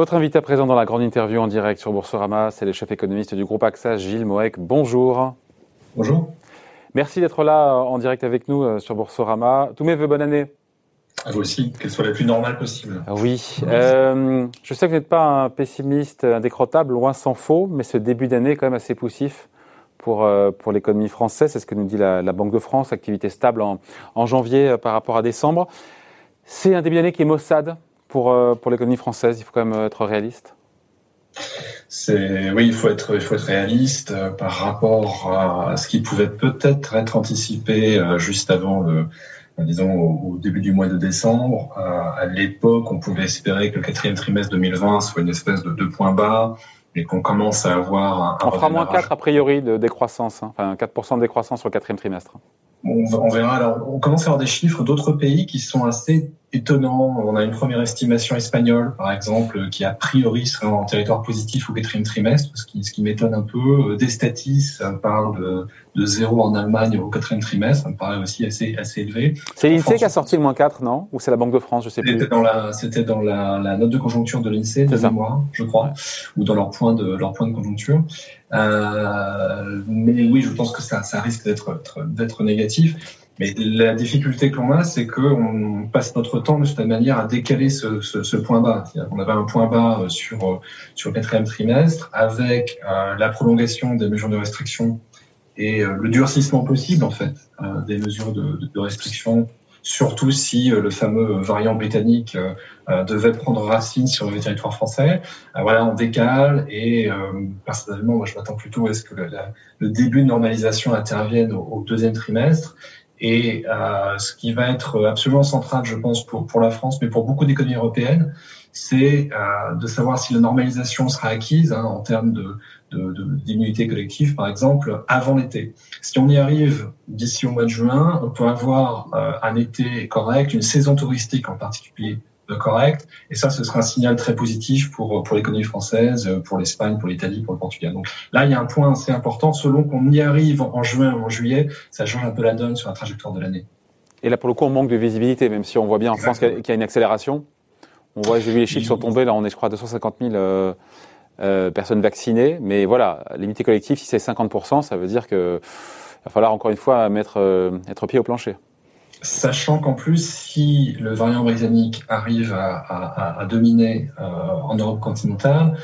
Votre invité à présent dans la grande interview en direct sur Boursorama, c'est le chef économiste du groupe AXA, Gilles Moek. Bonjour. Bonjour. Merci d'être là en direct avec nous euh, sur Boursorama. Tous mes voeux, bonne année. À vous aussi, qu'elle soit la plus normale possible. Oui. Euh, je sais que vous n'êtes pas un pessimiste indécrottable, loin s'en faut, mais ce début d'année est quand même assez poussif pour, euh, pour l'économie française. C'est ce que nous dit la, Banque de France, activité stable en, en janvier par rapport à décembre. C'est un début d'année qui est maussade pour, euh, pour l'économie française Il faut quand même être réaliste oui, il faut être il faut être réaliste euh, par rapport à ce qui pouvait peut-être être anticipé euh, juste avant le disons au, début du mois de décembre. à l'époque, on pouvait espérer que le quatrième trimestre 2020 soit une espèce de deux points bas et qu'on commence à avoir un, on fera moins 4 a priori de décroissance, hein. enfin 4% de décroissance sur le quatrième trimestre. On, on verra. Alors, on commence à avoir des chiffres d'autres pays qui sont assez étonnant. On a une première estimation espagnole, par exemple, qui a priori serait en territoire positif au quatrième trimestre, ce qui, ce qui m'étonne un peu. Des statis parlent de, de zéro en Allemagne au quatrième trimestre, ça me paraît aussi assez, assez élevé. C'est l'INSEE qui a sorti le moins 4, non? Ou c'est la Banque de France, je sais plus. C'était dans la, c'était dans la, la, note de conjoncture de l'INSEE de mémoire, je crois, ou dans leur point de, leur point de conjoncture. Euh, mais oui, je pense que ça, ça risque d'être, d'être négatif. Mais la difficulté que l'on a, c'est qu'on passe notre temps de cette manière à décaler ce, point bas. On avait un point bas euh, sur, euh, sur le quatrième trimestre avec euh, la prolongation des mesures de restriction et le durcissement possible, en fait, des mesures de, restriction, surtout si le fameux variant britannique devait prendre racine sur le territoire français. voilà, on décale et personnellement, moi, je m'attends plutôt à ce que le début de normalisation intervienne au deuxième trimestre et euh, ce qui va être absolument central, je pense, pour, pour la France, mais pour beaucoup d'économies européennes, c'est euh, de savoir si la normalisation sera acquise hein, en termes de, d'immunité collective, par exemple, avant l'été. Si on y arrive d'ici au mois de juin, on peut avoir euh, un été correct, une saison touristique en particulier correct. Et ça, ce sera un signal très positif pour, pour l'économie française, pour l'Espagne, pour l'Italie, pour le Portugal. Donc là, il y a un point assez important. Selon qu'on y arrive en juin ou en juillet, ça change un peu la donne sur la trajectoire de l'année. Et là, pour le coup, on manque de visibilité, même si on voit bien en France qu'il y a une accélération. On voit, j'ai vu les chiffres sont tombés. Là, on est, je crois, à 250 000 euh, euh, personnes vaccinées. Mais voilà, l'immunité collective, si c'est 50%, ça veut dire que va falloir encore une fois mettre, euh, être pied au plancher. Sachant qu'en plus, si le variant britannique arrive à, dominer euh, en Europe continentale,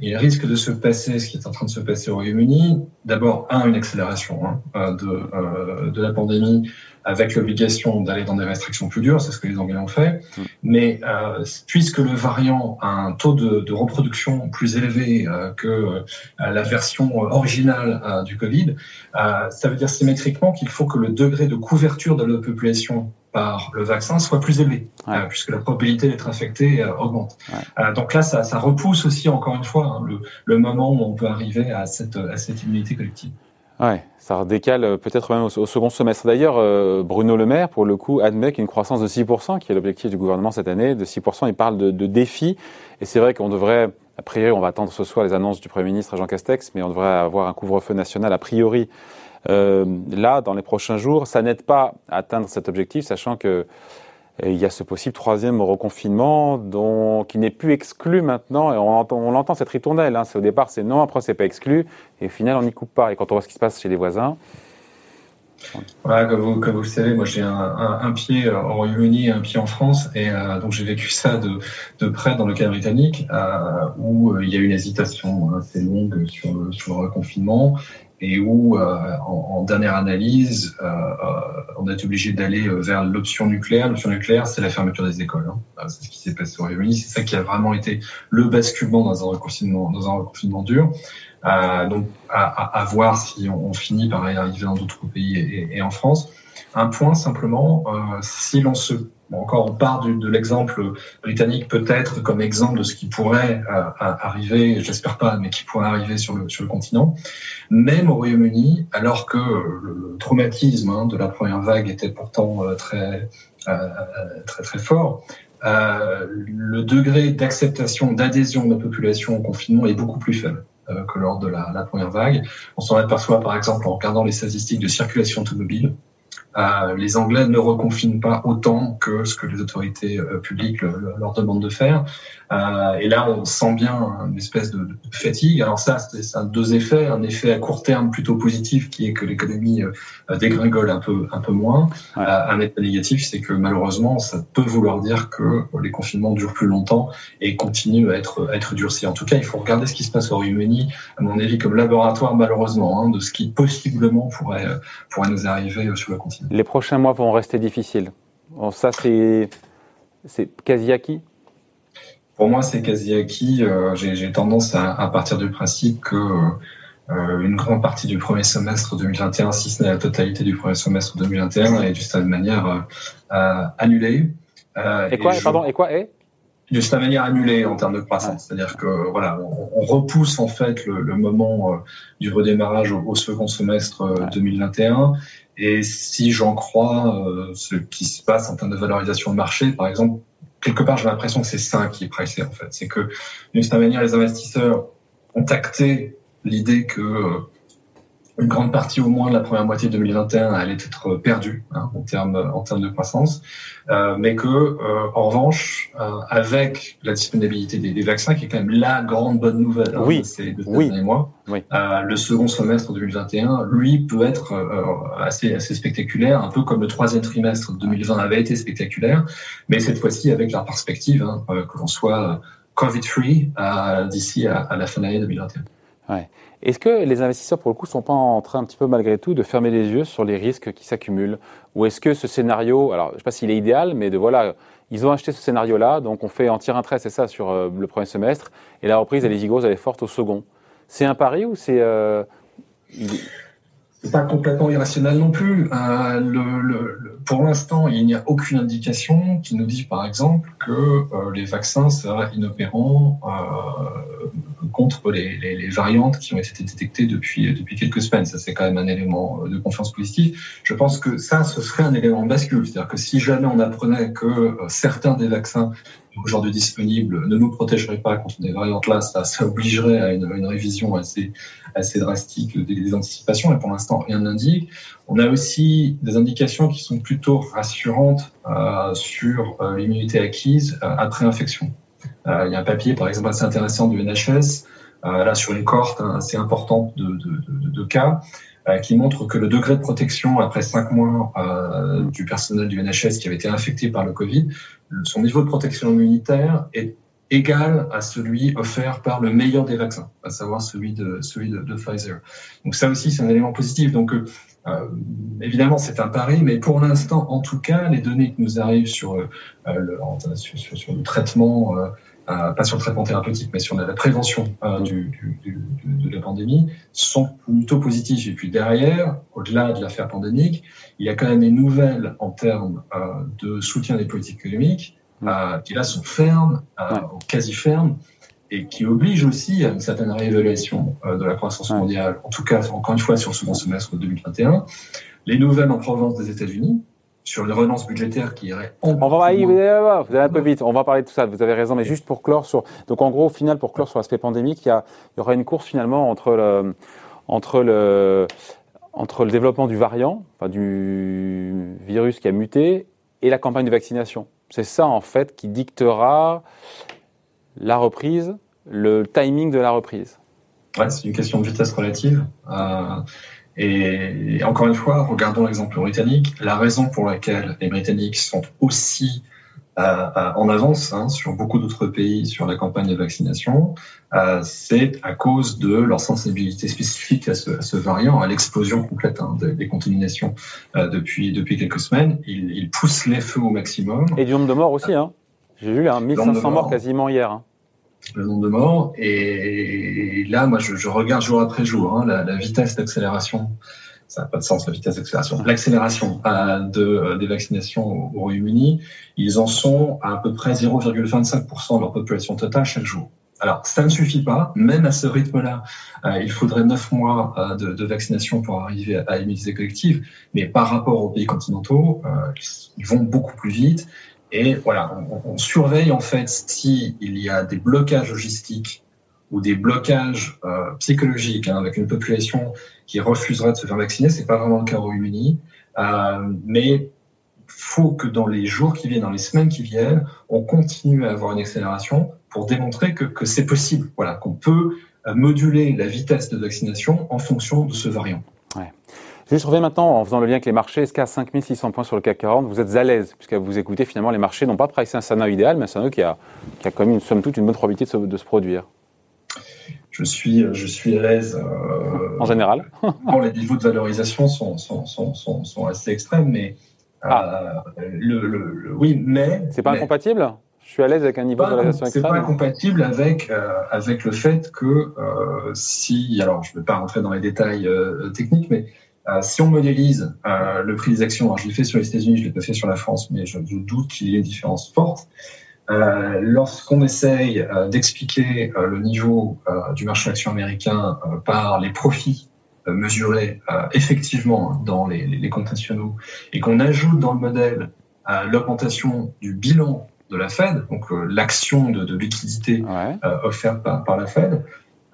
il risque de se passer ce qui est en train de se passer au Royaume-Uni. D'abord, un, une accélération hein, euh, de, euh, de la pandémie avec l'obligation d'aller dans des restrictions plus dures, c'est ce que les Anglais ont fait. Mm. Mais euh, puisque le variant a un taux de, de reproduction plus élevé euh, que euh, la version originale du Covid, ça veut dire symétriquement qu'il faut que le degré de couverture de la population par le vaccin soit plus élevé, puisque la probabilité d'être infecté augmente. donc là, ça, ça, repousse aussi, encore une fois, hein, le, le, moment où on peut arriver à cette, à cette immunité collective. Ouais, ça décale euh, peut-être même au, second semestre. D'ailleurs, euh, Bruno Le Maire, pour le coup, admet qu'une croissance de 6%, qui est l'objectif du gouvernement cette année, de 6%, il parle de, de défis. Et c'est vrai qu'on devrait, a priori, on va attendre ce soir les annonces du Premier ministre Jean Castex, mais on devrait avoir un couvre-feu national a priori euh, là, dans les prochains jours. Ça n'aide pas à atteindre cet objectif, sachant que il y a ce possible troisième reconfinement dont, qui n'est plus exclu maintenant. Et on, entend, on l'entend cette ritournelle. Hein. Au départ, c'est non, après, c'est pas exclu. Et au final, on n'y coupe pas. Et quand on voit ce qui se passe chez les voisins. Voilà, comme vous, le savez, moi j'ai un, pied au Royaume-Uni et un pied en France, et euh, donc j'ai vécu ça de, près dans le cas britannique, euh, où euh, il y a eu une hésitation assez longue sur le reconfinement, et où, euh, en, en, dernière analyse, euh, euh, on été obligé d'aller vers l'option nucléaire. L'option nucléaire, c'est la fermeture des écoles. Hein. C'est ce qui s'est passé au Royaume-Uni. C'est ça qui a vraiment été le basculement dans un reconfinement, dans un reconfinement dur. Euh, donc, à, à, à, voir si on, on, finit par y arriver dans d'autres pays et, et, en France. Un point simplement, euh, si l'on se encore, on part de l'exemple britannique peut-être comme exemple de ce qui pourrait euh, arriver, j'espère pas, mais qui pourrait arriver sur le, sur le continent. Même au Royaume-Uni, alors que le traumatisme hein, de la première vague était pourtant euh, très, euh, très, très fort, euh, le degré d'acceptation, d'adhésion de la population au confinement est beaucoup plus faible euh, que lors de la, la première vague. On s'en aperçoit par exemple en regardant les statistiques de circulation automobile Euh, les Anglais ne reconfinent pas autant que ce que les autorités euh, publiques leur demandent de faire. Euh, et là, on sent bien une espèce de, de fatigue. Alors ça, c'est un deux effets. Un effet à court terme plutôt positif, qui est que l'économie euh, dégringole un peu, un peu moins. Ouais. un effet négatif, c'est que malheureusement, ça peut vouloir dire que les confinements durent plus longtemps et continuent à être, à être durcis. En tout cas, il faut regarder ce qui se passe au Royaume-Uni, à mon avis, comme laboratoire, malheureusement, hein, de ce qui possiblement pourrait, pourrait nous arriver sur le continent. Les prochains mois vont rester difficiles. Bon, ça, c'est quasi acquis Pour moi, c'est quasi acquis. Euh, J'ai tendance à, à, partir du principe que euh, une grande partie du premier semestre 2021, si ce n'est la totalité du premier semestre 2021, est d'une certaine manière euh, annulée. et quoi, je... pardon, et quoi est de cette manière annulée en termes de croissance. C'est-à-dire que voilà, on, on, repousse en fait le, le moment euh, du redémarrage au, au, second semestre euh, ouais. 2021. Et si j'en crois euh, ce qui se passe en termes de valorisation de marché, par exemple, quelque part j'ai l'impression que c'est ça qui est pricé en fait. C'est que d'une certaine manière, les investisseurs ont acté l'idée que une grande partie au moins de la première moitié de 2021 allait être perdue hein, en termes en termes de croissance, euh, mais que euh, en revanche, euh, avec la disponibilité des, des, vaccins, qui est quand même la grande bonne nouvelle hein, oui. de ces, de ces oui. derniers mois, oui. Euh, le second semestre 2021, lui, peut être euh, assez assez spectaculaire, un peu comme le troisième trimestre de 2020 avait été spectaculaire, mais cette fois-ci avec la perspective hein, que l'on soit Covid-free d'ici à, à la fin de l'année 2021. Ouais. Est-ce que les investisseurs, pour le coup, sont pas en train un petit peu malgré tout de fermer les yeux sur les risques qui s'accumulent? Ou est-ce que ce scénario, alors je ne sais pas s'il est idéal, mais de voilà, ils ont acheté ce scénario-là, donc on fait en tire un trait, c'est ça, sur euh, le premier semestre, et la reprise, elle est gigouse, elle est forte au second. C'est un pari ou c'est... Euh, pas complètement irrationnel non plus. Euh, pour l'instant, il n'y a aucune indication qui nous dit, par exemple, que euh, les vaccins seraient inopérants euh, contre les, variantes qui ont été détectées depuis, depuis quelques semaines. Ça, c'est quand même un élément de confiance positif. Je pense que ça, ce serait un élément bascule. C'est-à-dire que si jamais on apprenait que certains des vaccins aujourd'hui disponibles ne nous protégeraient pas contre des variantes là, ça, obligerait à une, révision assez, drastique des, anticipations. Et pour l'instant, rien n'indique. On a aussi des indications qui sont plutôt rassurantes euh, sur euh, l'immunité acquise euh, après infection. il y a un papier, par exemple, assez intéressant du NHS, là sur une cohorte assez importante de cas, qui montre que le degré de protection après cinq mois euh, du personnel du NHS qui avait été infecté par le Covid, son niveau de protection immunitaire est égal à celui offert par le meilleur des vaccins, à savoir celui de celui de, Pfizer. Donc ça aussi c'est un élément positif. Donc euh, évidemment c'est un pari, mais pour l'instant en tout cas les données qui nous arrivent sur euh, le, sur, sur, le traitement euh, euh, pas sur le traitement thérapeutique, mais sur la, prévention euh, du, du, du, de la pandémie, sont plutôt positifs. Et puis derrière, au-delà de l'affaire pandémique, il y a quand même des nouvelles en termes euh, de soutien des politiques économiques euh, qui là sont fermes, euh, quasi fermes, et qui obligent aussi à une certaine réévaluation euh, de la croissance mondiale, en tout cas, encore une fois, sur le second semestre 2021. Les nouvelles en provenance des États-Unis, sur les relances budgétaires qui iraient on va y vous allez un peu vite. On va parler de tout ça. Vous avez raison mais juste pour clore sur donc en gros au final pour clore sur l'aspect pandémique il y, a, il y aura une course finalement entre le entre le entre le développement du variant enfin du virus qui a muté et la campagne de vaccination. C'est ça en fait qui dictera la reprise le timing de la reprise. Ouais, c'est une question de vitesse relative. Euh, et, encore une fois, regardons l'exemple britannique. La raison pour laquelle les Britanniques sont aussi euh, euh, en avance hein, sur beaucoup d'autres pays sur la campagne de vaccination, euh, c'est à cause de leur sensibilité spécifique à ce, à ce variant, à l'explosion complète hein, des, des, contaminations euh, depuis depuis quelques semaines. Ils, ils, poussent les feux au maximum. Et du nombre de morts aussi. Hein. J'ai vu là, 1500 morts quasiment hier. Le nombre de morts. Et là, moi, je, je regarde jour après jour hein, la, la, vitesse d'accélération. Ça n'a pas de sens, la vitesse d'accélération. L'accélération euh, de, euh, des vaccinations au, au Royaume-Uni, ils en sont à à peu près 0,25% de leur population totale chaque jour. Alors, ça ne suffit pas. Même à ce rythme-là, euh, il faudrait neuf mois euh, de, de, vaccination pour arriver à, à l'immunité collective. Mais par rapport aux pays continentaux, euh, ils vont beaucoup plus vite. Et voilà, on, surveille en fait s'il y a des blocages logistiques ou des blocages euh, psychologiques hein, avec une population qui refuserait de se faire vacciner. C'est pas vraiment le cas au Royaume-Uni. mais faut que dans les jours qui viennent, dans les semaines qui viennent, on continue à avoir une accélération pour démontrer que, c'est possible, voilà, qu'on peut moduler la vitesse de vaccination en fonction de ce variant. Je reviens maintenant en faisant le lien avec les marchés. Est-ce qu'à 5600 points sur le CAC 40, vous êtes à l'aise? Puisque vous écoutez, finalement, les marchés n'ont pas pricé un scénario idéal, mais un scénario qui a, qui a quand même, une, somme toute, une bonne probabilité de se, de se produire. Je suis, je suis à l'aise. Euh, en général Les niveaux de valorisation sont, sont, sont, sont assez extrêmes, mais. Ah. Euh, le, le, oui, mais. C'est pas incompatible? Je suis à l'aise avec un niveau de valorisation extrême. C'est pas incompatible avec euh, avec le fait que si alors je ne vais pas rentrer dans les détails techniques, mais euh, si on modélise euh, le prix des actions, alors je l'ai fait sur les États-Unis, je l'ai pas fait sur la France, mais je, doute qu'il y ait une différence forte. Euh, lorsqu'on essaye d'expliquer le niveau du marché action américain par les profits mesurés effectivement dans les, les, comptes nationaux et qu'on ajoute dans le modèle l'augmentation du bilan de la Fed, donc l'action de, de, liquidité offerte par, par, la Fed,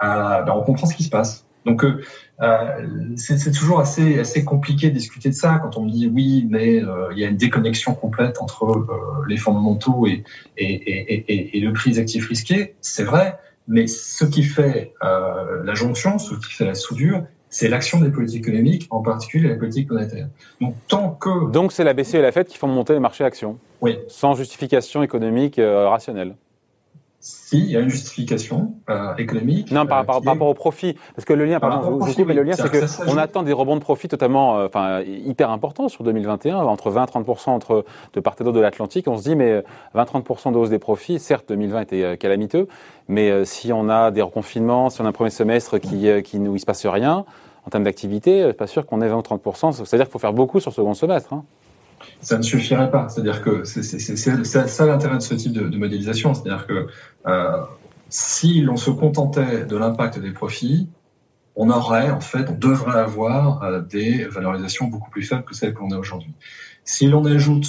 ben on comprend ce qui se passe. Donc, euh, euh c'est toujours assez, assez compliqué de discuter de ça quand on me dit oui, mais euh, il y a une déconnexion complète entre euh, les fondamentaux et, et, et, et, le prix des actifs risqués. C'est vrai, mais ce qui fait la jonction, ce qui fait la soudure, c'est l'action des politiques économiques, en particulier la politique monétaire. Donc, tant que... Donc, c'est la BCE et la FED qui font monter les marchés actions Oui. Sans justification économique rationnelle s'il y a une justification euh, économique. Non, par, euh, rapport au profit. Parce que le lien, pardon, je, coupe, mais le lien, c'est qu'on attend des rebonds de profit totalement, euh, enfin, hyper importants sur 2021, entre 20 et 30 entre de part et d'autre de l'Atlantique. On se dit, mais 20-30 de hausse des profits, certes, 2020 était calamiteux, mais si on a des reconfinements, si on a un premier semestre qui, qui, où il se passe rien, en termes d'activité, pas sûr qu'on ait 20 ou 30 C'est-à-dire qu'il faut faire beaucoup sur ce second semestre. Hein ça ne suffirait pas. C'est-à-dire que c'est ça l'intérêt de ce type de, de modélisation. C'est-à-dire que euh, si l'on se contentait de l'impact des profits, on aurait, en fait, on devrait avoir euh, des valorisations beaucoup plus faibles que celles qu'on a aujourd'hui. Si l'on ajoute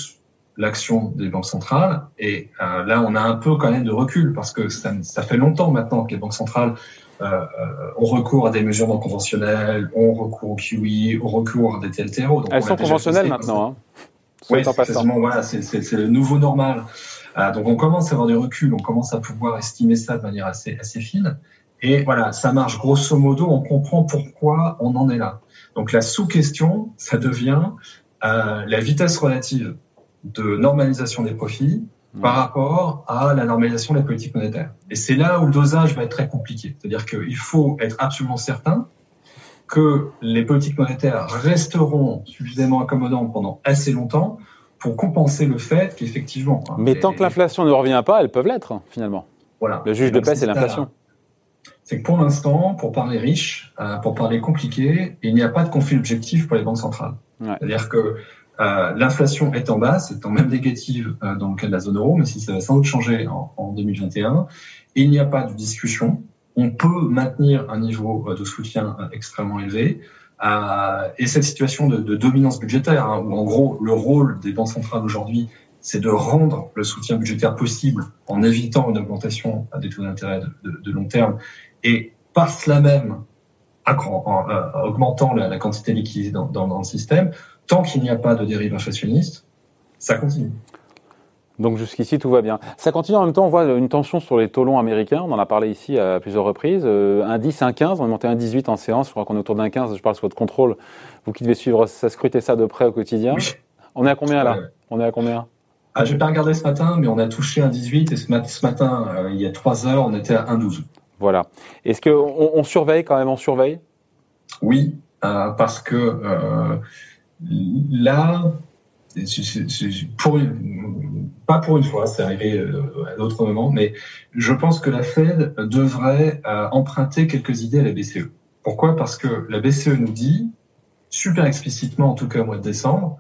l'action des banques centrales, et euh, là on a un peu quand même de recul, parce que ça, ça fait longtemps maintenant que les banques centrales euh, ont recours à des mesures non conventionnelles, ont recours au QE, ont recours à des TLTRO. Donc Elles sont conventionnelles maintenant. Hein. Oui, voilà, c'est le nouveau normal. Euh, donc on commence à avoir du recul, on commence à pouvoir estimer ça de manière assez, assez fine. Et voilà, ça marche grosso modo, on comprend pourquoi on en est là. Donc la sous-question, ça devient euh, la vitesse relative de normalisation des profits par rapport à la normalisation des politiques monétaires. Et c'est là où le dosage va être très compliqué. C'est-à-dire qu'il faut être absolument certain que les politiques monétaires resteront suffisamment accommodantes pendant assez longtemps pour compenser le fait qu'effectivement. Hein, Mais tant que l'inflation ne revient pas, elles peuvent l'être finalement. Voilà. Le juge de paix, c'est l'inflation. C'est que pour l'instant, pour parler riche, euh, pour parler compliqué, il n'y a pas de conflit objectif pour les banques centrales. C'est-à-dire que euh, l'inflation est en basse, étant même négative euh, dans le cas de la zone euro, mais si ça va sans doute changer en, en 2021. il n'y a pas de discussion on peut maintenir un niveau euh, de soutien euh, extrêmement élevé. Euh, et cette situation de, dominance budgétaire, hein, où en gros le rôle des banques centrales aujourd'hui, c'est de rendre le soutien budgétaire possible en évitant une augmentation des taux d'intérêt de, long terme et par cela même en, augmentant la, quantité liquide dans, dans le système, tant qu'il n'y a pas de dérive inflationniste, ça continue. Donc jusqu'ici, tout va bien. Ça continue en même temps, on voit une tension sur les taux longs américains, on en a parlé ici à plusieurs reprises. Euh, un 10, un 15, on est monté un 18 en séance, je crois qu'on est autour d'un 15, je parle sous votre contrôle, vous qui devez suivre ça, scruter ça de près au quotidien. On est à combien là? On est à combien? ah, Je n'ai pas regardé ce matin, mais on a touché un 18 et ce, matin, euh, il y a 3 heures, on était à 1,12. Voilà. Est-ce qu'on on surveille quand même, on surveille? Oui, euh, parce que euh, là, pour pas pour une fois, c'est arrivé euh, à d'autres moments, mais je pense que la Fed devrait euh, emprunter quelques idées à la BCE. Pourquoi? Parce que la BCE nous dit, super explicitement en tout cas au mois de décembre,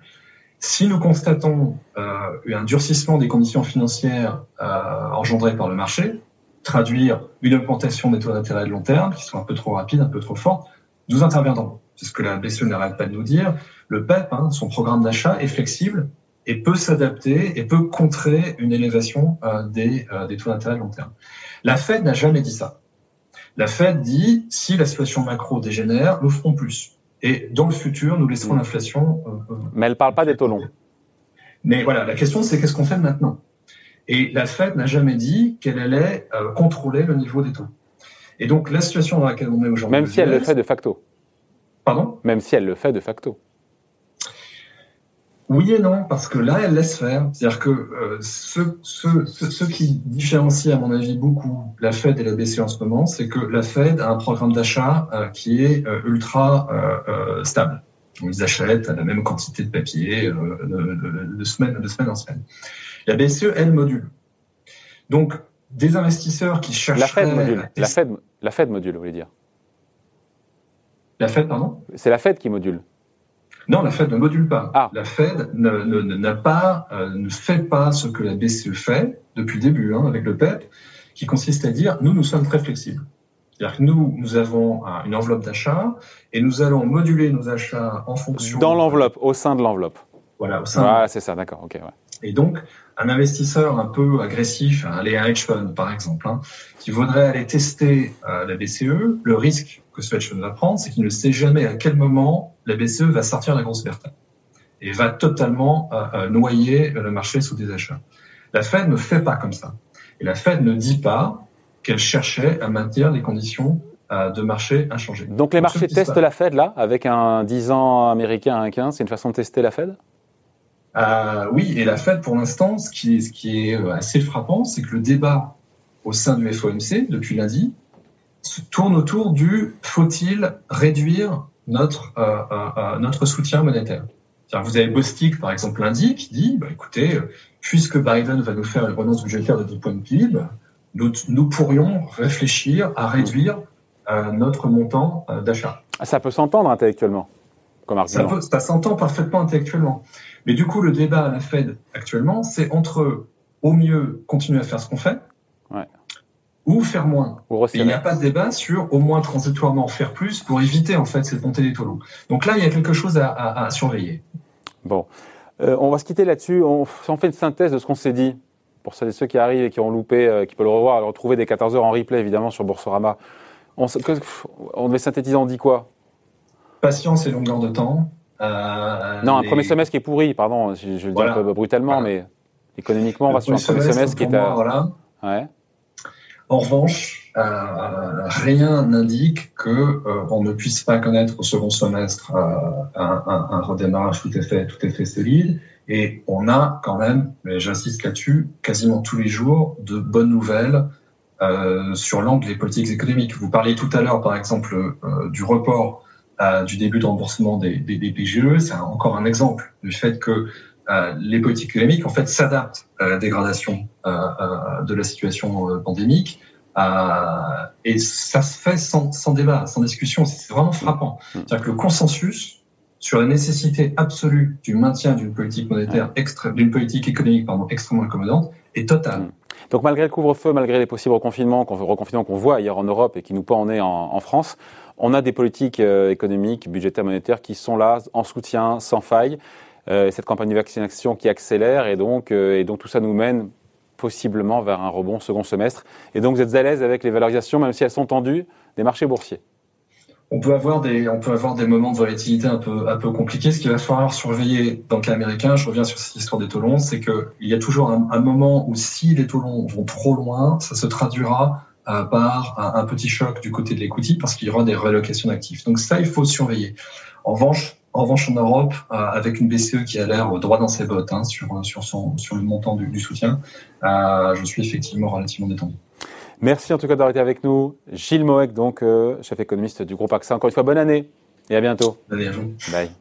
si nous constatons euh, un durcissement des conditions financières engendrées par le marché, traduire une augmentation des taux d'intérêt de long terme qui sont un peu trop rapides, un peu trop fortes, nous interviendrons. C'est ce que la BCE n'arrête pas de nous dire. Le PEP, hein, son programme d'achat, est flexible et peut s'adapter et peut contrer une élévation euh, des, euh, des taux d'intérêt long terme. La Fed n'a jamais dit ça. La Fed dit si la situation macro dégénère, nous ferons plus. Et dans le futur, nous laisserons mm. l'inflation. Mais elle ne parle pas des taux longs. Mais voilà, la question c'est qu'est-ce qu'on fait maintenant? Et la Fed n'a jamais dit qu'elle allait contrôler le niveau des taux. Et donc la situation dans laquelle on est aujourd'hui. Même si elle le fait de facto. Pardon? Même si elle le fait de facto. Oui et non, parce que là, elle laisse faire. C'est-à-dire que euh, ce, qui différencie, à mon avis, beaucoup la Fed et la BCE en ce moment, c'est que la Fed a un programme d'achat euh, qui est euh, ultra stable. Ils achètent à la même quantité de papier de, semaine, de semaine en semaine. La BCE, elle, module. Donc, des investisseurs qui cherchent... La Fed module. La Fed, la Fed module, vous voulez dire? La Fed, pardon? C'est la Fed qui module. Non, la Fed ne module pas. Ah. La Fed ne, n'a pas, euh, ne fait pas ce que la BCE fait depuis le début hein, avec le PEP, qui consiste à dire nous, nous sommes très flexibles. C'est-à-dire que nous, nous avons une enveloppe d'achat et nous allons moduler nos achats en fonction. Dans l'enveloppe, au sein de l'enveloppe. Voilà, au sein. c'est ça, d'accord, ok. Ouais. Et donc, un investisseur un peu agressif, aller à un hedge fund par exemple, hein, qui voudrait aller tester euh, la BCE, le risque que fund va prendre, c'est qu'il ne sait jamais à quel moment la BCE va sortir la grosse verte et va totalement euh, euh, noyer le marché sous des achats. La Fed ne fait pas comme ça. Et la Fed ne dit pas qu'elle cherchait à maintenir les conditions de marché inchangées. Donc les marchés testent la Fed là, avec un 10 ans américain à un 15, c'est une façon de tester la Fed? Euh, oui, et la Fed, pour l'instant, ce qui est, ce qui est euh, assez frappant, c'est que le débat au sein du FOMC, depuis lundi, tourne autour du faut-il réduire notre, euh, euh, notre soutien monétaire Vous avez Bostic, par exemple, lundi, qui dit, bah, écoutez, puisque Biden va nous faire une renonce budgétaire de 10 points de PIB, nous, nous pourrions réfléchir à réduire notre montant d'achat. Ça peut s'entendre intellectuellement, comme argument. Ça, ça s'entend parfaitement intellectuellement. Mais du coup, le débat à la Fed actuellement, c'est entre au mieux continuer à faire ce qu'on fait, ou faire moins. il n'y a pas de débat sur au moins transitoirement faire plus pour éviter en fait cette montée des taux longs. Donc là, il y a quelque chose à, surveiller. Bon, euh, on va se quitter là-dessus. On, on, fait une synthèse de ce qu'on s'est dit. Pour celles et ceux qui arrivent et qui ont loupé, euh, qui peuvent le revoir, le retrouver dès 14h en replay évidemment sur Boursorama. On, on devait synthétiser, on dit quoi? Patience et longueur de temps. Euh, non, un premier semestre qui est pourri, pardon, je, je le dis un peu brutalement, mais économiquement, on va sur un premier semestre qui est à... Voilà. En revanche, euh, rien n'indique que euh, on ne puisse pas connaître au second semestre un, un, redémarrage tout à fait, tout à fait solide. Et on a quand même, mais j'insiste là-dessus, quasiment tous les jours de bonnes nouvelles sur l'angle des politiques économiques. Vous parliez tout à l'heure, par exemple, du report euh, du début de remboursement des, des, des PGE. C'est encore un exemple du fait que euh, les politiques économiques en fait s'adaptent à la dégradation euh, de la situation pandémique. et ça se fait sans, sans débat, sans discussion. C'est vraiment frappant. Mmh. C'est-à-dire que le consensus sur la nécessité absolue du maintien d'une politique monétaire, d'une politique économique pardon, extrêmement accommodante est total. Mmh. Donc malgré le couvre-feu, malgré les possibles reconfinements qu'on voit ailleurs en Europe et qui nous pas en est en, en France, on a des politiques euh, économiques, budgétaires, monétaires qui sont là en soutien, sans faille. Euh, cette campagne de vaccination qui accélère et donc, euh, et donc tout ça nous mène possiblement vers un rebond second semestre. Et donc vous êtes à l'aise avec les valorisations, même si elles sont tendues, des marchés boursiers? On peut avoir des, on peut avoir des moments de volatilité un peu, un peu compliqués. Ce qu'il va falloir surveiller dans le cas américain, je reviens sur cette histoire des taux longs, c'est qu'il y a toujours un, moment où si les taux longs vont trop loin, ça se traduira par un, petit choc du côté de l'equity parce qu'il y aura des relocations d'actifs. Donc ça, il faut surveiller. En revanche, en revanche, en Europe, euh, avec une BCE qui a l'air droit dans ses bottes hein, sur, sur, son, sur le montant du, soutien, euh, je suis effectivement relativement détendu. Merci en tout cas d'avoir été avec nous. Gilles Moek, donc, euh, chef économiste du groupe AXA. Encore une fois, bonne année et à bientôt. À. Bye.